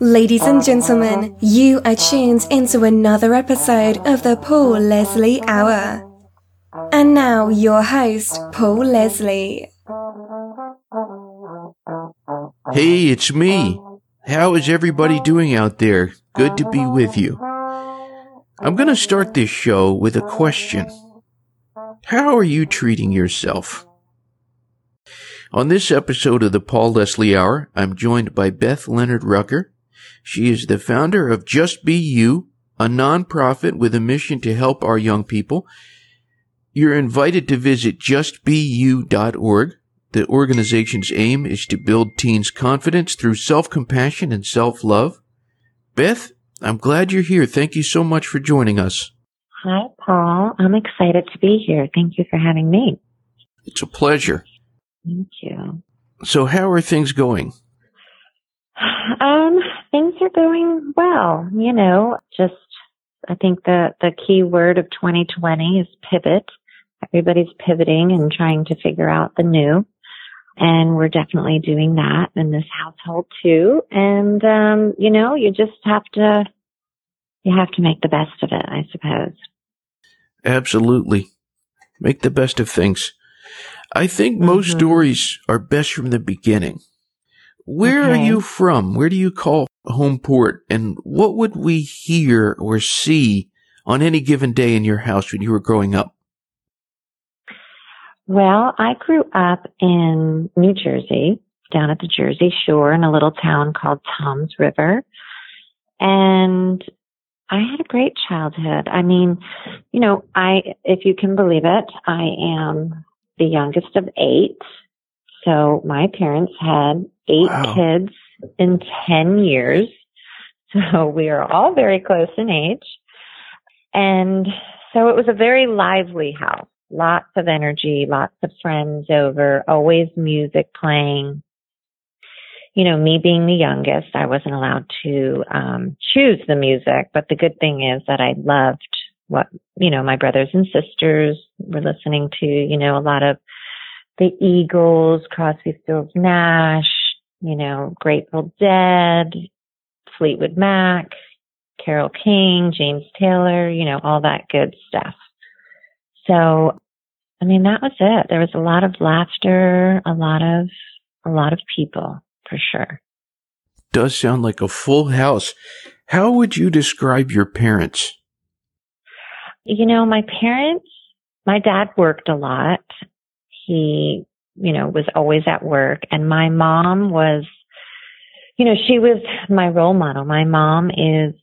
Ladies and gentlemen, you are tuned into another episode of the Paul Leslie Hour. And now, your host, Paul Leslie. Hey, it's me. How is everybody doing out there? Good to be with you. I'm going to start this show with a question. How are you treating yourself? On this episode of the Paul Leslie Hour, I'm joined by Beth Leonard Rucker. She is the founder of Just Be You, a nonprofit with a mission to help our young people. You're invited to visit justbeyou.org. The organization's aim is to build teens' confidence through self-compassion and self-love. Beth, I'm glad you're here. Thank you so much for joining us. Hi, Paul. I'm excited to be here. Thank you for having me. It's a pleasure. Thank you. So, how are things going? Um, things are going well. You know, just I think the the key word of 2020 is pivot. Everybody's pivoting and trying to figure out the new, and we're definitely doing that in this household too. And um, you know, you just have to you have to make the best of it, I suppose. Absolutely. Make the best of things. I think most Mhm. stories are best from the beginning. Where are you from? Where do you call home port? And what would we hear or see on any given day in your house when you were growing up? Well, I grew up in New Jersey, down at the Jersey Shore in a little town called Toms River. And I had a great childhood. I mean, you know, I, if you can believe it, I am the youngest of eight. So my parents had eight Wow. kids in 10 years. So we are all very close in age. And so it was a very lively house. Lots of energy, lots of friends over, always music playing. You know, me being the youngest, I wasn't allowed to um, choose the music, but the good thing is that I loved what, you know, my brothers and sisters were listening to, you know, a lot of the Eagles, Crosby, Stills, Nash, you know, Grateful Dead, Fleetwood Mac, Carole King, James Taylor, you know, all that good stuff. So, I mean, that was it. There was a lot of laughter, a lot of, a lot of people for sure. Does sound like a full house. How would you describe your parents? You know, my parents, my dad worked a lot. He, you know, was always at work and my mom was, you know, she was my role model. My mom is,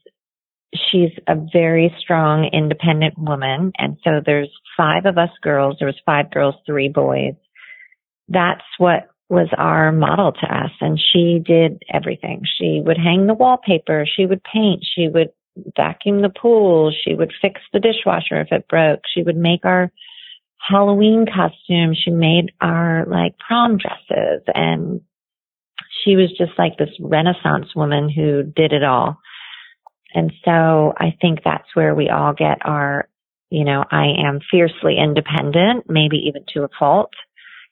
she's a very strong, independent woman. And so there's five of us girls. There was five girls, three boys. That's what was our model to us. And she did everything. She would hang the wallpaper. She would paint. She would vacuum the pool. She would fix the dishwasher if it broke. She would make our Halloween costumes. She made our like prom dresses and she was just like this renaissance woman who did it all. And so I think that's where we all get our, you know, I am fiercely independent, maybe even to a fault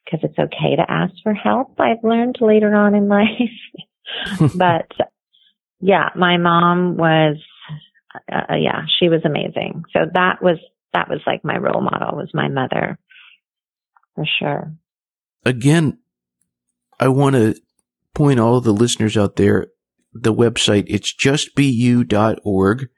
because it's okay to ask for help. I've learned later on in life. but yeah, my mom was, uh, yeah, she was amazing. So that was, that was like my role model was my mother for sure. Again, I want to point all the listeners out there the website. It's justbeyou.org.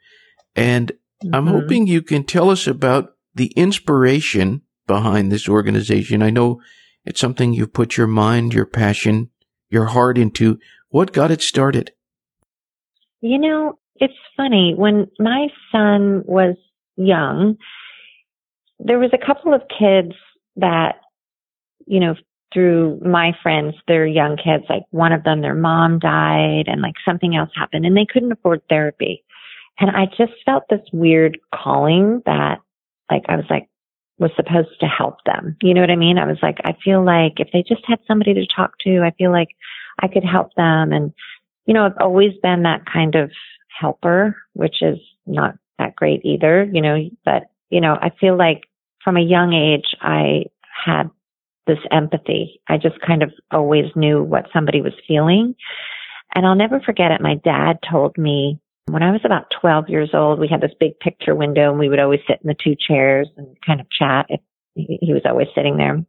And I'm Mhm. hoping you can tell us about the inspiration behind this organization. I know it's something you've put your mind, your passion, your heart into. What got it started? You know, it's funny. When my son was young, there was a couple of kids that, you know, through my friends, they're young kids, like one of them, their mom died and like something else happened and they couldn't afford therapy. And I just felt this weird calling that like I was like, was supposed to help them. You know what I mean? I was like, I feel like if they just had somebody to talk to, I feel like I could help them. And, you know, I've always been that kind of helper, which is not that great either, you know, but, you know, I feel like from a young age, I had this empathy. I just kind of always knew what somebody was feeling. And I'll never forget it. My dad told me when I was about 12 years old, we had this big picture window and we would always sit in the two chairs and kind of chat. he was always sitting there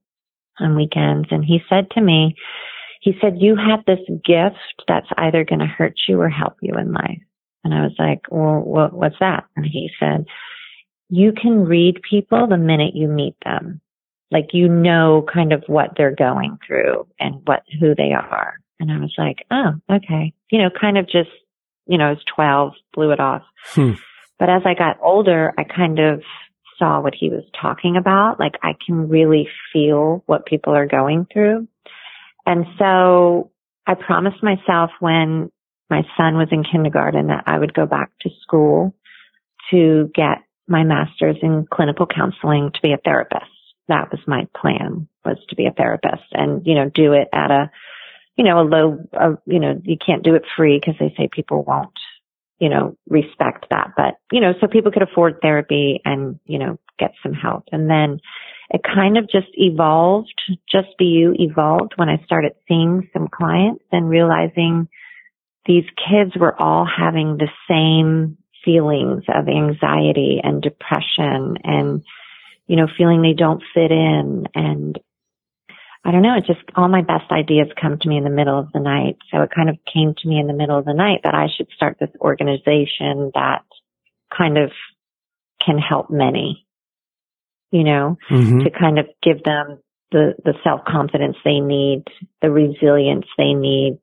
on weekends. And he said to me, he said, you have this gift that's either going to hurt you or help you in life. And I was like, well, what, what's that? And he said, you can read people the minute you meet them. Like you know kind of what they're going through and what, who they are. And I was like, oh, okay. You know, kind of just, you know, I was 12, blew it off. Hmm. But as I got older, I kind of saw what he was talking about. Like I can really feel what people are going through. And so I promised myself when my son was in kindergarten that I would go back to school to get my master's in clinical counseling to be a therapist. That was my plan was to be a therapist and, you know, do it at a, you know, a low, a, you know, you can't do it free because they say people won't, you know, respect that. But, you know, so people could afford therapy and, you know, get some help. And then it kind of just evolved, just be you evolved when I started seeing some clients and realizing these kids were all having the same feelings of anxiety and depression and, you know, feeling they don't fit in. And I don't know, it just, all my best ideas come to me in the middle of the night. So it kind of came to me in the middle of the night that I should start this organization that kind of can help many, you know, mm-hmm. to kind of give them the, the self confidence they need, the resilience they need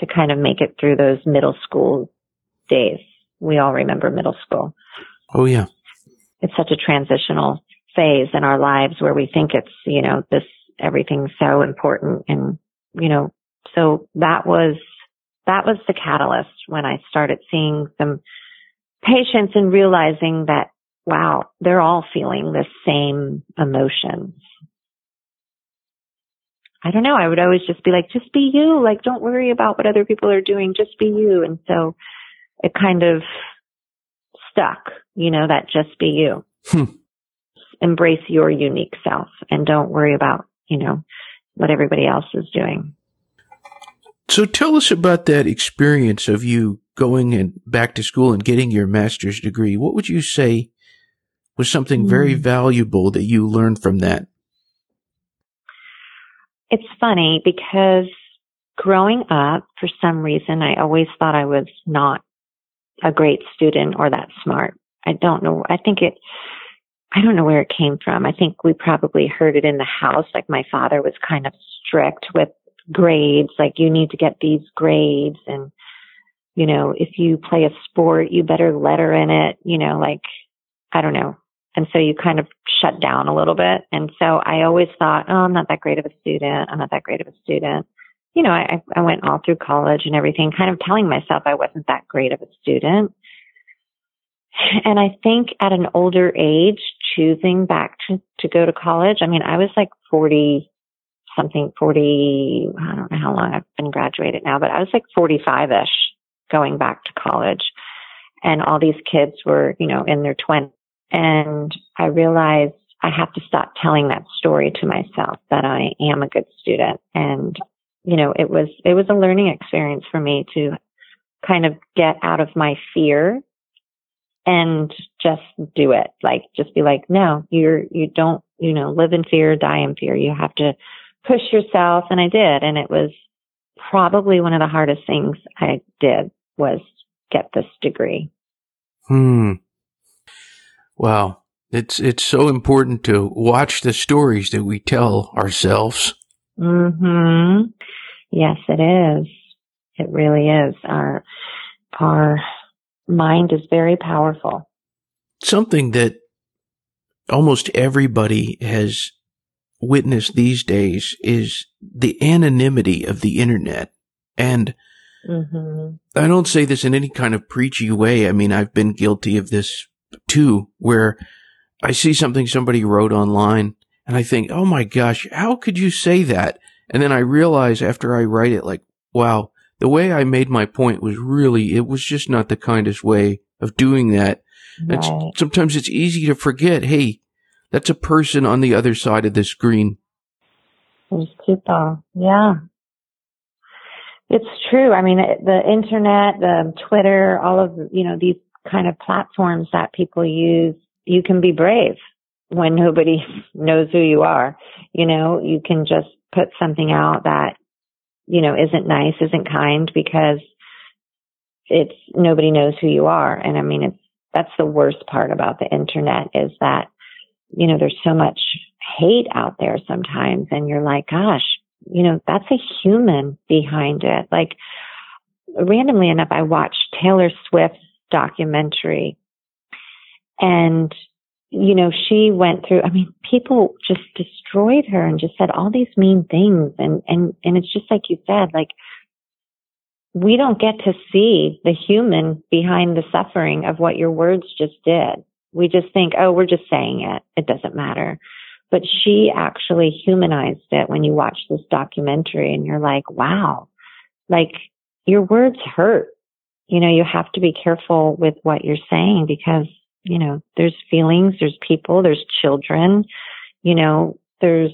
to kind of make it through those middle school days we all remember middle school. Oh yeah. It's such a transitional phase in our lives where we think it's, you know, this, everything's so important. And, you know, so that was, that was the catalyst when I started seeing some patients and realizing that, wow, they're all feeling the same emotions. I don't know. I would always just be like, just be you. Like, don't worry about what other people are doing. Just be you. And so it kind of stuck, you know, that just be you. Hmm. Embrace your unique self and don't worry about, you know, what everybody else is doing. So tell us about that experience of you going and back to school and getting your master's degree. What would you say was something very valuable that you learned from that? It's funny because growing up, for some reason, I always thought I was not a great student or that smart. I don't know. I think it, I don't know where it came from. I think we probably heard it in the house. Like my father was kind of strict with grades, like you need to get these grades and, you know, if you play a sport, you better letter in it, you know, like, I don't know. And so you kind of shut down a little bit. And so I always thought, oh, I'm not that great of a student. I'm not that great of a student you know, I, I went all through college and everything, kind of telling myself I wasn't that great of a student. And I think at an older age, choosing back to, to go to college, I mean, I was like 40 something, 40, I don't know how long I've been graduated now, but I was like 45 ish going back to college. And all these kids were, you know, in their 20s. And I realized I have to stop telling that story to myself that I am a good student and you know, it was, it was a learning experience for me to kind of get out of my fear and just do it. Like, just be like, no, you're, you don't, you know, live in fear, die in fear. You have to push yourself. And I did. And it was probably one of the hardest things I did was get this degree. Hmm. Wow. It's, it's so important to watch the stories that we tell ourselves. Hmm. Yes, it is. It really is. Our our mind is very powerful. Something that almost everybody has witnessed these days is the anonymity of the internet. And mm-hmm. I don't say this in any kind of preachy way. I mean, I've been guilty of this too, where I see something somebody wrote online and I think, oh my gosh, how could you say that? And then I realize after I write it, like, wow, the way I made my point was really, it was just not the kindest way of doing that. Right. And sometimes it's easy to forget, hey, that's a person on the other side of the screen. There's people. Yeah. It's true. I mean, the internet, the Twitter, all of, you know, these kind of platforms that people use, you can be brave when nobody knows who you are. You know, you can just put something out that, you know, isn't nice, isn't kind because it's nobody knows who you are. And I mean, it's, that's the worst part about the internet is that, you know, there's so much hate out there sometimes and you're like, gosh, you know, that's a human behind it. Like randomly enough, I watched Taylor Swift's documentary and you know, she went through, I mean, people just destroyed her and just said all these mean things. And, and, and it's just like you said, like, we don't get to see the human behind the suffering of what your words just did. We just think, oh, we're just saying it. It doesn't matter. But she actually humanized it when you watch this documentary and you're like, wow, like your words hurt. You know, you have to be careful with what you're saying because you know, there's feelings, there's people, there's children, you know, there's,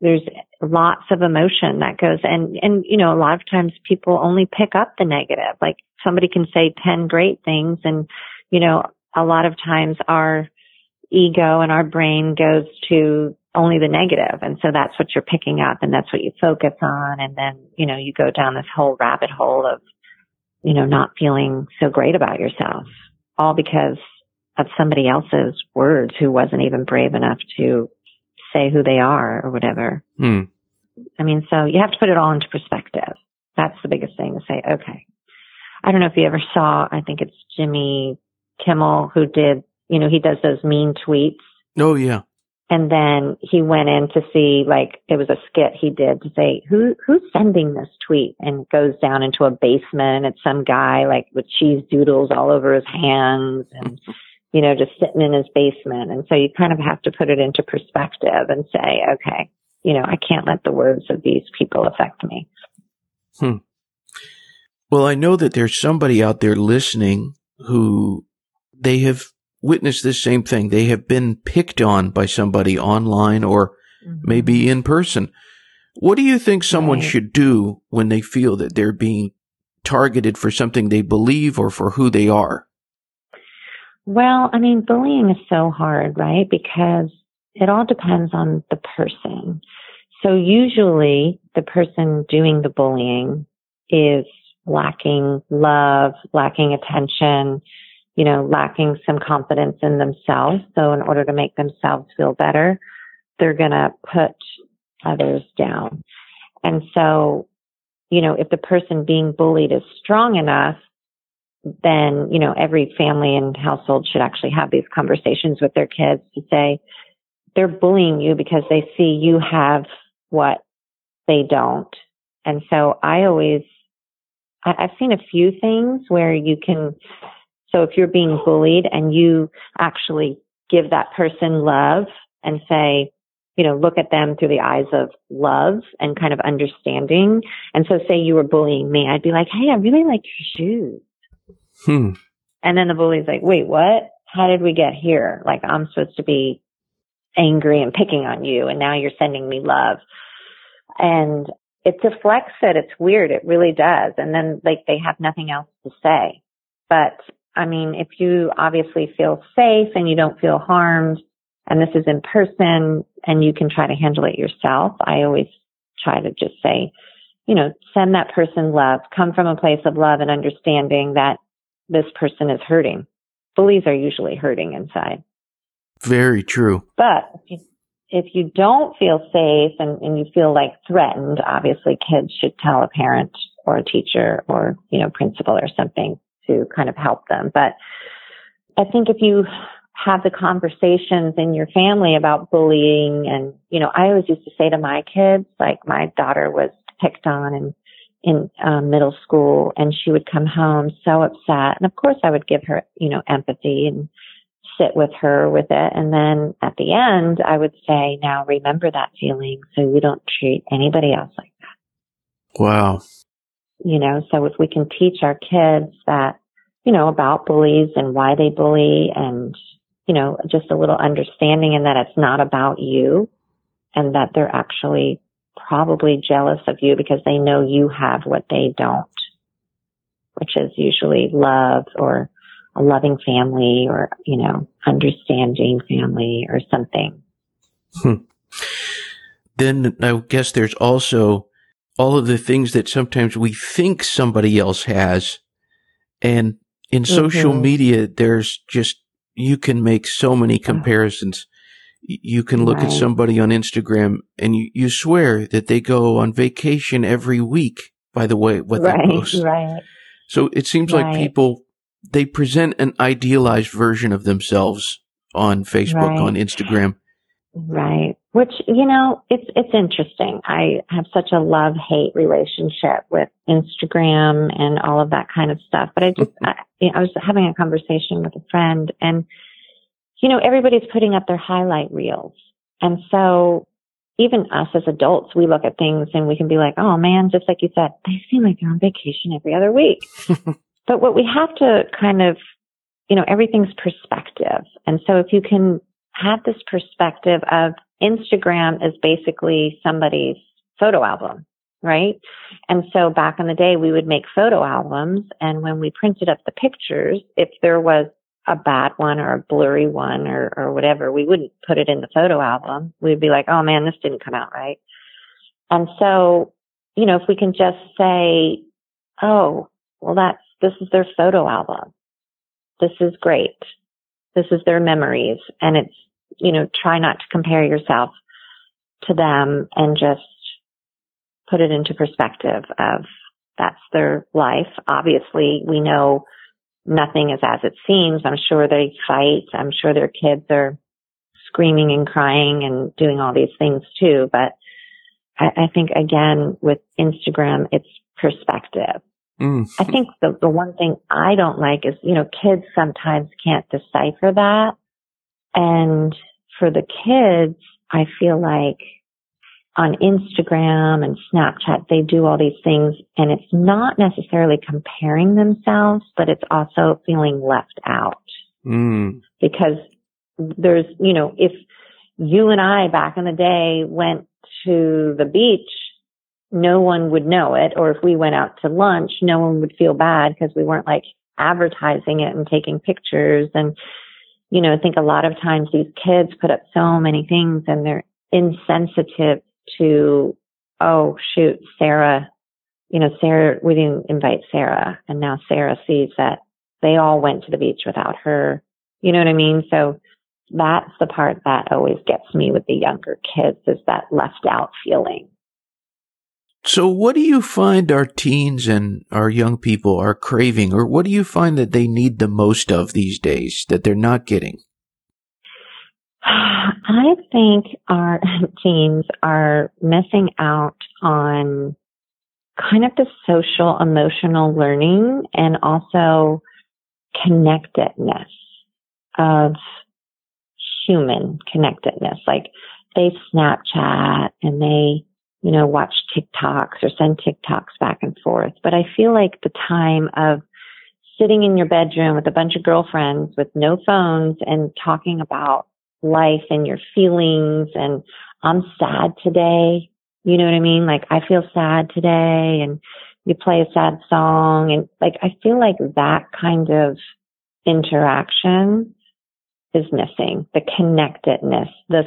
there's lots of emotion that goes and, and, you know, a lot of times people only pick up the negative. Like somebody can say 10 great things and, you know, a lot of times our ego and our brain goes to only the negative. And so that's what you're picking up and that's what you focus on. And then, you know, you go down this whole rabbit hole of, you know, not feeling so great about yourself all because of somebody else's words who wasn't even brave enough to say who they are or whatever. Hmm. I mean, so you have to put it all into perspective. That's the biggest thing to say, okay. I don't know if you ever saw, I think it's Jimmy Kimmel who did, you know, he does those mean tweets. Oh, yeah. And then he went in to see, like, it was a skit he did to say, who, who's sending this tweet? And goes down into a basement. It's some guy, like, with cheese doodles all over his hands and, you know, just sitting in his basement. And so you kind of have to put it into perspective and say, okay, you know, I can't let the words of these people affect me. Hmm. Well, I know that there's somebody out there listening who they have witnessed this same thing. They have been picked on by somebody online or mm-hmm. maybe in person. What do you think someone right. should do when they feel that they're being targeted for something they believe or for who they are? Well, I mean, bullying is so hard, right? Because it all depends on the person. So usually the person doing the bullying is lacking love, lacking attention, you know, lacking some confidence in themselves. So in order to make themselves feel better, they're going to put others down. And so, you know, if the person being bullied is strong enough, then, you know, every family and household should actually have these conversations with their kids to say, they're bullying you because they see you have what they don't. And so I always, I, I've seen a few things where you can so if you're being bullied and you actually give that person love and say, you know, look at them through the eyes of love and kind of understanding. And so say you were bullying me, I'd be like, Hey, I really like your shoes. Hmm. And then the bully's like, wait, what? How did we get here? Like I'm supposed to be angry and picking on you and now you're sending me love. And it deflects it. It's weird. It really does. And then like they have nothing else to say. But I mean, if you obviously feel safe and you don't feel harmed and this is in person and you can try to handle it yourself, I always try to just say, you know, send that person love, come from a place of love and understanding that this person is hurting. Bullies are usually hurting inside. Very true. But if you, if you don't feel safe and, and you feel like threatened, obviously kids should tell a parent or a teacher or, you know, principal or something to kind of help them. But I think if you have the conversations in your family about bullying and, you know, I always used to say to my kids, like my daughter was picked on and in um, middle school and she would come home so upset. And of course I would give her, you know, empathy and sit with her with it. And then at the end, I would say, now remember that feeling so you don't treat anybody else like that. Wow you know, so if we can teach our kids that, you know, about bullies and why they bully and, you know, just a little understanding and that it's not about you and that they're actually probably jealous of you because they know you have what they don't, which is usually love or a loving family or, you know, understanding family or something. Hmm. Then I guess there's also all of the things that sometimes we think somebody else has. And in mm-hmm. social media, there's just, you can make so many comparisons. You can look right. at somebody on Instagram and you, you swear that they go on vacation every week by the way, what right, they post. Right. So it seems right. like people, they present an idealized version of themselves on Facebook, right. on Instagram. Right. Which, you know, it's, it's interesting. I have such a love hate relationship with Instagram and all of that kind of stuff. But I just, mm-hmm. I, I was having a conversation with a friend and, you know, everybody's putting up their highlight reels. And so even us as adults, we look at things and we can be like, oh man, just like you said, they seem like they're on vacation every other week. but what we have to kind of, you know, everything's perspective. And so if you can have this perspective of Instagram is basically somebody's photo album, right? And so back in the day, we would make photo albums. And when we printed up the pictures, if there was a bad one or a blurry one or, or whatever, we wouldn't put it in the photo album. We'd be like, oh man, this didn't come out right. And so, you know, if we can just say, oh, well, that's, this is their photo album. This is great. This is their memories. And it's you know, try not to compare yourself to them and just put it into perspective of that's their life. Obviously, we know nothing is as it seems. I'm sure they fight. I'm sure their kids are screaming and crying and doing all these things too. But I, I think again with Instagram, it's perspective. Mm. I think the, the one thing I don't like is, you know, kids sometimes can't decipher that. And for the kids, I feel like on Instagram and Snapchat, they do all these things and it's not necessarily comparing themselves, but it's also feeling left out. Mm. Because there's, you know, if you and I back in the day went to the beach, no one would know it. Or if we went out to lunch, no one would feel bad because we weren't like advertising it and taking pictures and you know, I think a lot of times these kids put up so many things and they're insensitive to, oh shoot, Sarah, you know, Sarah, we didn't invite Sarah and now Sarah sees that they all went to the beach without her. You know what I mean? So that's the part that always gets me with the younger kids is that left out feeling. So, what do you find our teens and our young people are craving, or what do you find that they need the most of these days that they're not getting? I think our teens are missing out on kind of the social emotional learning and also connectedness of human connectedness. Like they Snapchat and they you know, watch TikToks or send TikToks back and forth. But I feel like the time of sitting in your bedroom with a bunch of girlfriends with no phones and talking about life and your feelings and I'm sad today. You know what I mean? Like I feel sad today and you play a sad song and like I feel like that kind of interaction is missing. The connectedness, the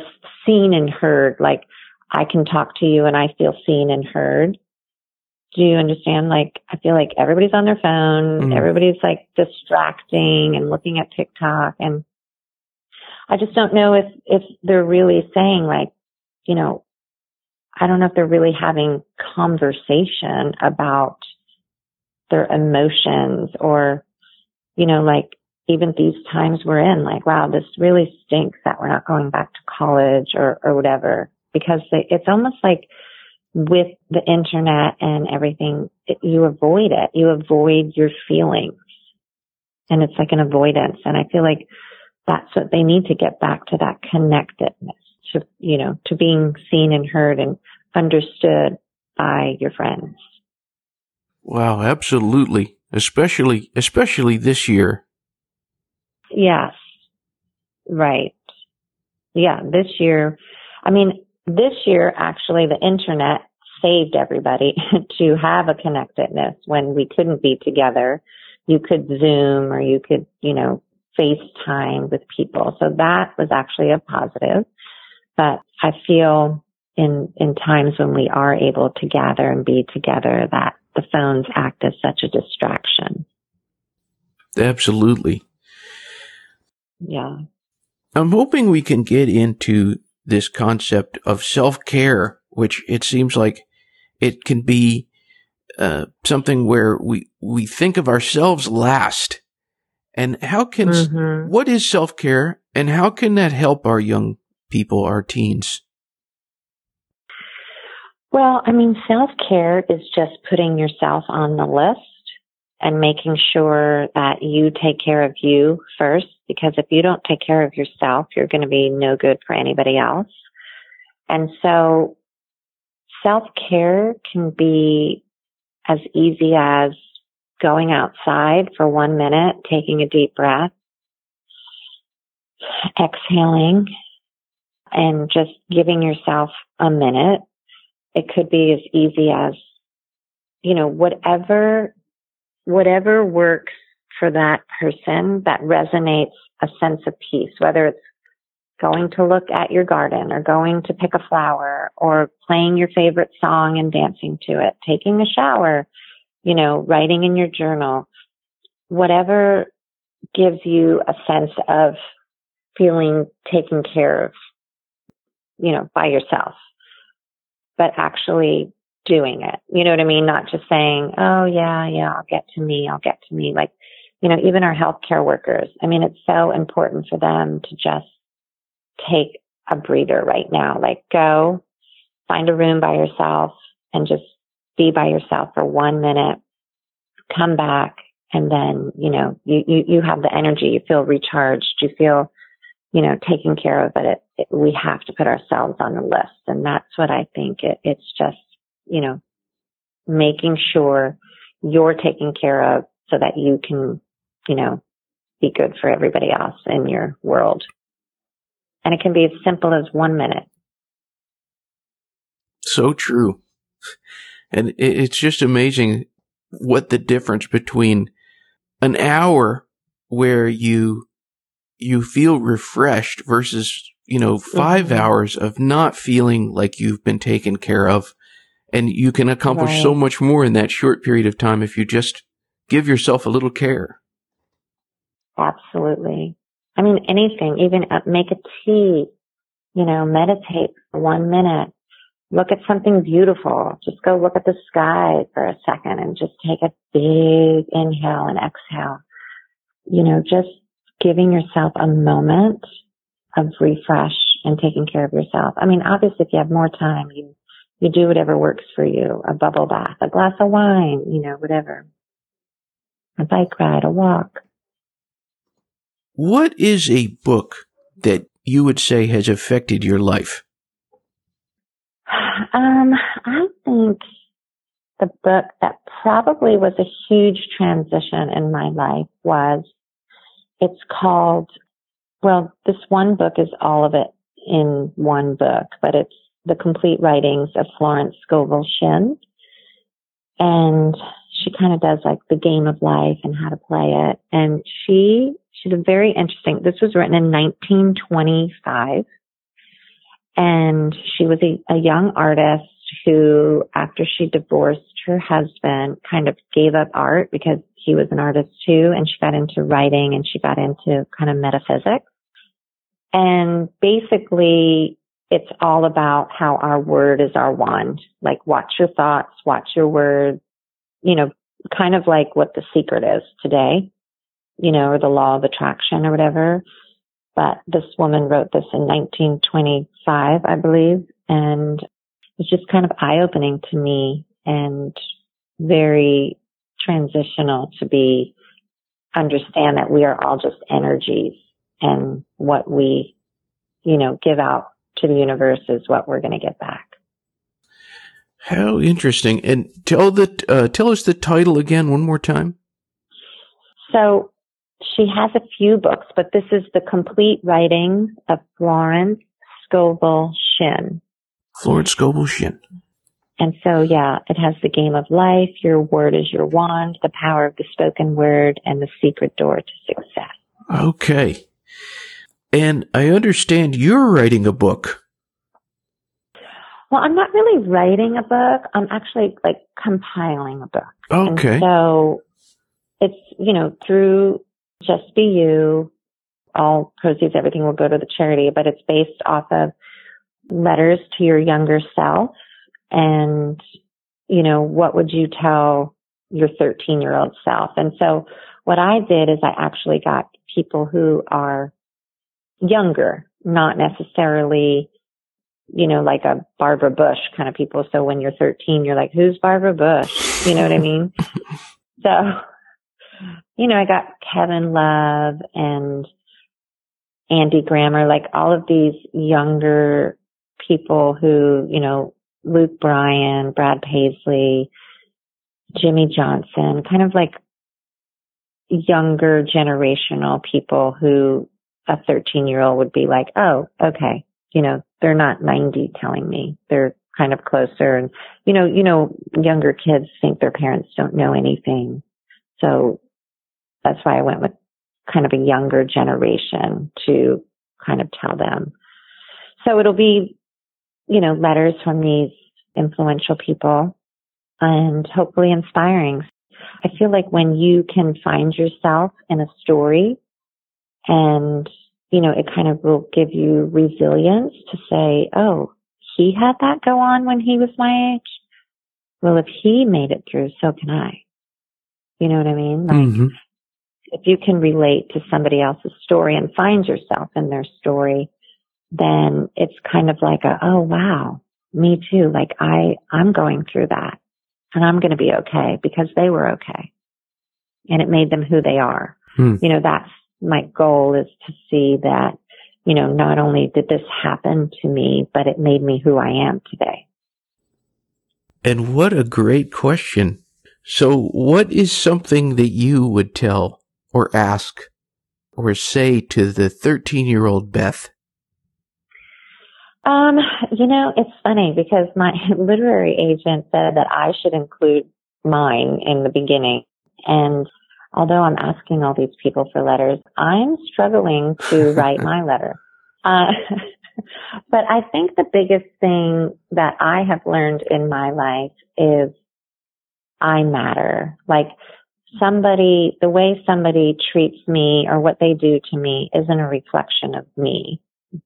seen and heard, like I can talk to you and I feel seen and heard. Do you understand? Like, I feel like everybody's on their phone. Mm. Everybody's like distracting and looking at TikTok. And I just don't know if, if they're really saying like, you know, I don't know if they're really having conversation about their emotions or, you know, like even these times we're in, like, wow, this really stinks that we're not going back to college or, or whatever because it's almost like with the internet and everything, it, you avoid it. You avoid your feelings and it's like an avoidance. And I feel like that's what they need to get back to that connectedness to, you know, to being seen and heard and understood by your friends. Wow, absolutely. Especially, especially this year. Yes. Right. Yeah. This year, I mean, this year, actually, the internet saved everybody to have a connectedness when we couldn't be together. You could Zoom or you could, you know, FaceTime with people. So that was actually a positive. But I feel in, in times when we are able to gather and be together that the phones act as such a distraction. Absolutely. Yeah. I'm hoping we can get into this concept of self care, which it seems like it can be uh, something where we we think of ourselves last. And how can mm-hmm. what is self care, and how can that help our young people, our teens? Well, I mean, self care is just putting yourself on the list and making sure that you take care of you first, because if you don't take care of yourself, you're going to be no good for anybody else. And so self care can be as easy as going outside for one minute, taking a deep breath, exhaling, and just giving yourself a minute. It could be as easy as, you know, whatever, whatever works for that person that resonates a sense of peace, whether it's going to look at your garden or going to pick a flower or playing your favorite song and dancing to it, taking a shower, you know, writing in your journal, whatever gives you a sense of feeling taken care of, you know, by yourself, but actually doing it. You know what I mean? Not just saying, oh yeah, yeah, I'll get to me, I'll get to me. Like, you know, even our healthcare workers. I mean, it's so important for them to just take a breather right now. Like go find a room by yourself and just be by yourself for one minute, come back. And then, you know, you, you, you have the energy, you feel recharged, you feel, you know, taken care of, but it, it, we have to put ourselves on the list. And that's what I think it, it's just, you know, making sure you're taken care of so that you can, you know, be good for everybody else in your world. And it can be as simple as one minute. So true. And it's just amazing what the difference between an hour where you you feel refreshed versus you know 5 mm-hmm. hours of not feeling like you've been taken care of and you can accomplish right. so much more in that short period of time if you just give yourself a little care absolutely I mean, anything, even uh, make a tea, you know, meditate for one minute, look at something beautiful. Just go look at the sky for a second and just take a big inhale and exhale. You know, just giving yourself a moment of refresh and taking care of yourself. I mean, obviously, if you have more time, you, you do whatever works for you. A bubble bath, a glass of wine, you know, whatever. A bike ride, a walk. What is a book that you would say has affected your life? Um, I think the book that probably was a huge transition in my life was, it's called, well, this one book is all of it in one book, but it's the complete writings of Florence Scovel Shinn. And she kind of does like the game of life and how to play it. And she She's a very interesting. This was written in 1925, and she was a, a young artist who, after she divorced her husband, kind of gave up art because he was an artist too, and she got into writing and she got into kind of metaphysics. And basically, it's all about how our word is our wand. Like, watch your thoughts, watch your words, you know, kind of like what the secret is today you know, or the law of attraction or whatever. But this woman wrote this in 1925, I believe, and it's just kind of eye opening to me and very transitional to be understand that we are all just energies and what we, you know, give out to the universe is what we're going to get back. How interesting! And tell the uh, tell us the title again one more time. So she has a few books, but this is the complete writing of Florence Scovel Shinn. Florence Scovel Shinn. And so, yeah, it has the game of life. Your word is your wand, the power of the spoken word, and the secret door to success. Okay. And I understand you're writing a book. Well, I'm not really writing a book. I'm actually like compiling a book. Okay. And so it's, you know, through Just Be You, all proceeds, everything will go to the charity, but it's based off of letters to your younger self and, you know, what would you tell your 13 year old self? And so what I did is I actually got people who are younger, not necessarily, you know, like a Barbara Bush kind of people. So when you're 13, you're like, who's Barbara Bush? You know what I mean? so, you know, I got Kevin Love and Andy Grammer, like all of these younger people who, you know, Luke Bryan, Brad Paisley, Jimmie Johnson, kind of like younger generational people who a 13 year old would be like, oh, okay, you know, they're not 90 telling me. They're kind of closer. And, you know, you know, younger kids think their parents don't know anything. So that's why I went with kind of a younger generation to kind of tell them. So it'll be, you know, letters from these influential people and hopefully inspiring. I feel like when you can find yourself in a story and, you know, it kind of will give you resilience to say, oh, he had that go on when he was my age. Well, if he made it through, so can I. You know what I mean? Like, Mm-hmm. if you can relate to somebody else's story and find yourself in their story, then it's kind of like a, oh wow, me too. Like I, I'm going through that and I'm going to be okay because they were okay. And it made them who they are. Hmm. You know, that's my goal is to see that, you know, not only did this happen to me, but it made me who I am today. And what a great question. So, what is something that you would tell or ask or say to the 13 year old Beth? Um, you know, it's funny because my literary agent said that I should include mine in the beginning. And although I'm asking all these people for letters, I'm struggling to write my letter. Uh, but I think the biggest thing that I have learned in my life is I matter. Like somebody, the way somebody treats me or what they do to me isn't a reflection of me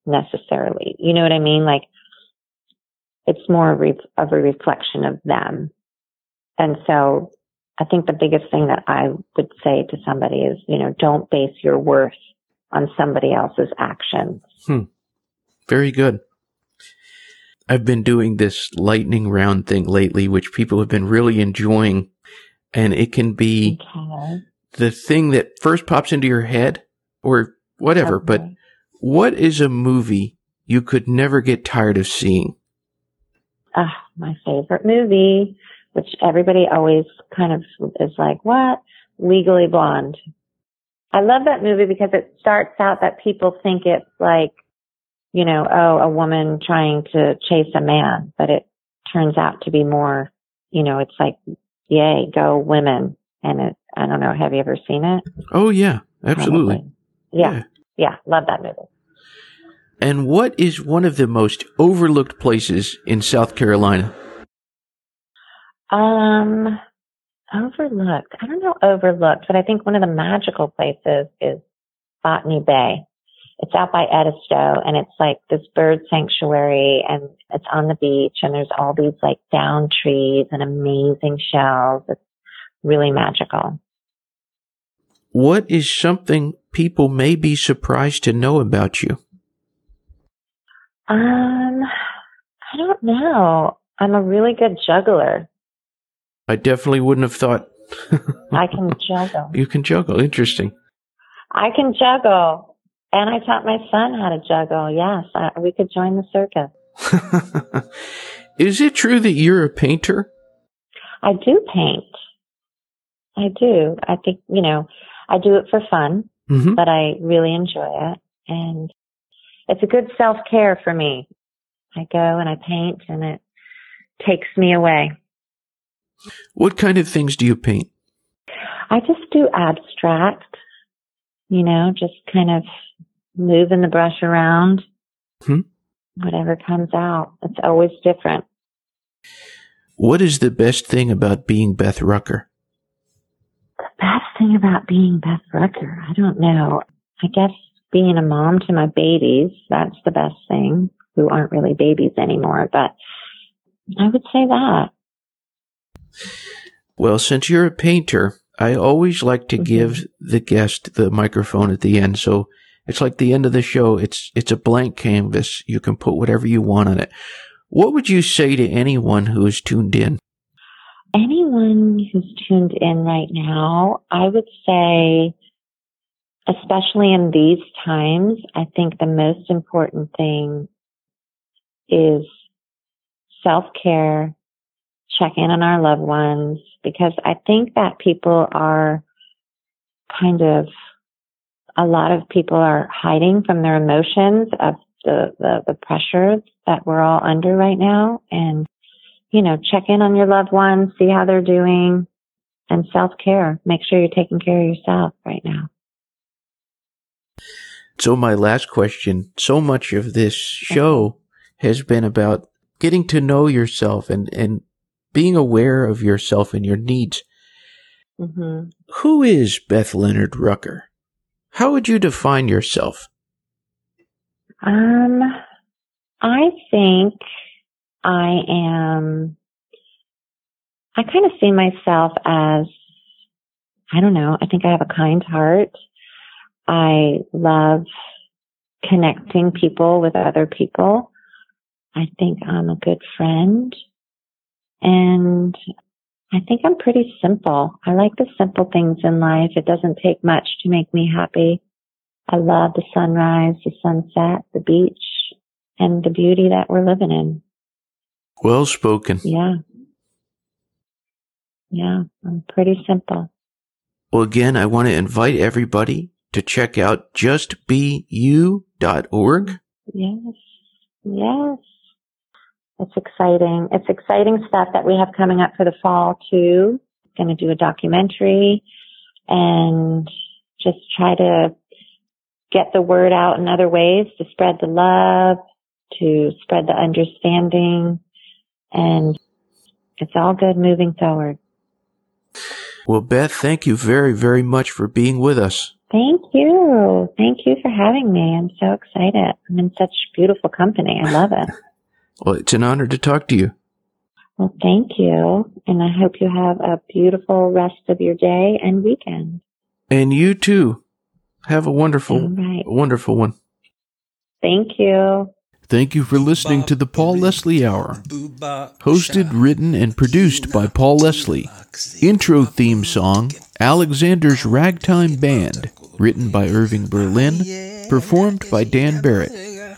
necessarily. You know what I mean? Like it's more of, of a reflection of them. And so I think the biggest thing that I would say to somebody is, you know, don't base your worth on somebody else's actions. Very good. I've been doing this lightning round thing lately, which people have been really enjoying. And it can be Okay. the thing that first pops into your head or whatever. But what is a movie you could never get tired of seeing? Ah, my favorite movie, which everybody always kind of is like, what? Legally Blonde. I love that movie because it starts out that people think it's like, you know, oh, a woman trying to chase a man, but it turns out to be more, you know, it's like, yay, go women. And it, I don't know, have you ever seen it? Oh, yeah, absolutely. Probably. Yeah, yeah, love that movie. And what is one of the most overlooked places in South Carolina? Um, overlooked. I don't know overlooked, but I think one of the magical places is Botany Bay. It's out by Edisto and it's like this bird sanctuary and it's on the beach and there's all these like down trees and amazing shells. It's really magical. What is something people may be surprised to know about you? Um, I don't know. I'm a really good juggler. I definitely wouldn't have thought I can juggle. you can juggle. Interesting. I can juggle. And I taught my son how to juggle. Yes, I, we could join the circus. is it true that you're a painter? I do paint. I do. I think, you know, I do it for fun, Mm-hmm. but I really enjoy it. And it's a good self care for me. I go and I paint and it takes me away. What kind of things do you paint? I just do abstract, you know, just kind of moving the brush around. Hmm. Whatever comes out. It's always different. What is the best thing about being Beth Rucker? The best thing about being Beth Rucker, I don't know. I guess being a mom to my babies, that's the best thing, who aren't really babies anymore, but I would say that. Well, since you're a painter, I always like to Mhm. give the guest the microphone at the end. So it's like the end of the show. It's, it's a blank canvas. You can put whatever you want on it. What would you say to anyone who is tuned in? anyone who's tuned in right now, I would say, especially in these times, I think the most important thing is self care, check in on our loved ones, because I think that people are kind of, a lot of people are hiding from their emotions of the, the, the pressure that we're all under right now. And you know, check in on your loved ones, see how they're doing, and self care. Make sure you're taking care of yourself right now. So my last question, so much of this show has been about getting to know yourself and, and being aware of yourself and your needs. hmm Who is Beth Leonard Rucker? How would you define yourself? Um, I think I am, I kind of see myself as, I don't know, I think I have a kind heart. I love connecting people with other people. I think I'm a good friend. And I think I'm pretty simple. I like the simple things in life. It doesn't take much to make me happy. I love the sunrise, the sunset, the beach, and the beauty that we're living in. Well spoken. Yeah. Yeah, I'm pretty simple. Well, again, I want to invite everybody to check out justbeyou.org. Yes. Yes. It's exciting. It's exciting stuff that we have coming up for the fall too. Going to do a documentary and just try to get the word out in other ways to spread the love, to spread the understanding, and it's all good moving forward. Well, Beth, thank you very, very much for being with us. Thank you. Thank you for having me. I'm so excited. I'm in such beautiful company. I love it. Well, it's an honor to talk to you. Well, thank you. And I hope you have a beautiful rest of your day and weekend. And you too. Have a wonderful, All right. wonderful one. Thank you. Thank you for listening to the Paul Leslie Hour. Hosted, written, and produced by Paul Leslie. Intro theme song Alexander's Ragtime Band, written by Irving Berlin, performed by Dan Barrett.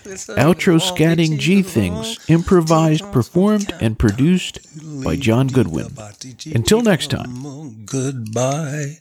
Outro scatting G Things, improvised, performed, and produced by John Goodwin. Until next time. Goodbye.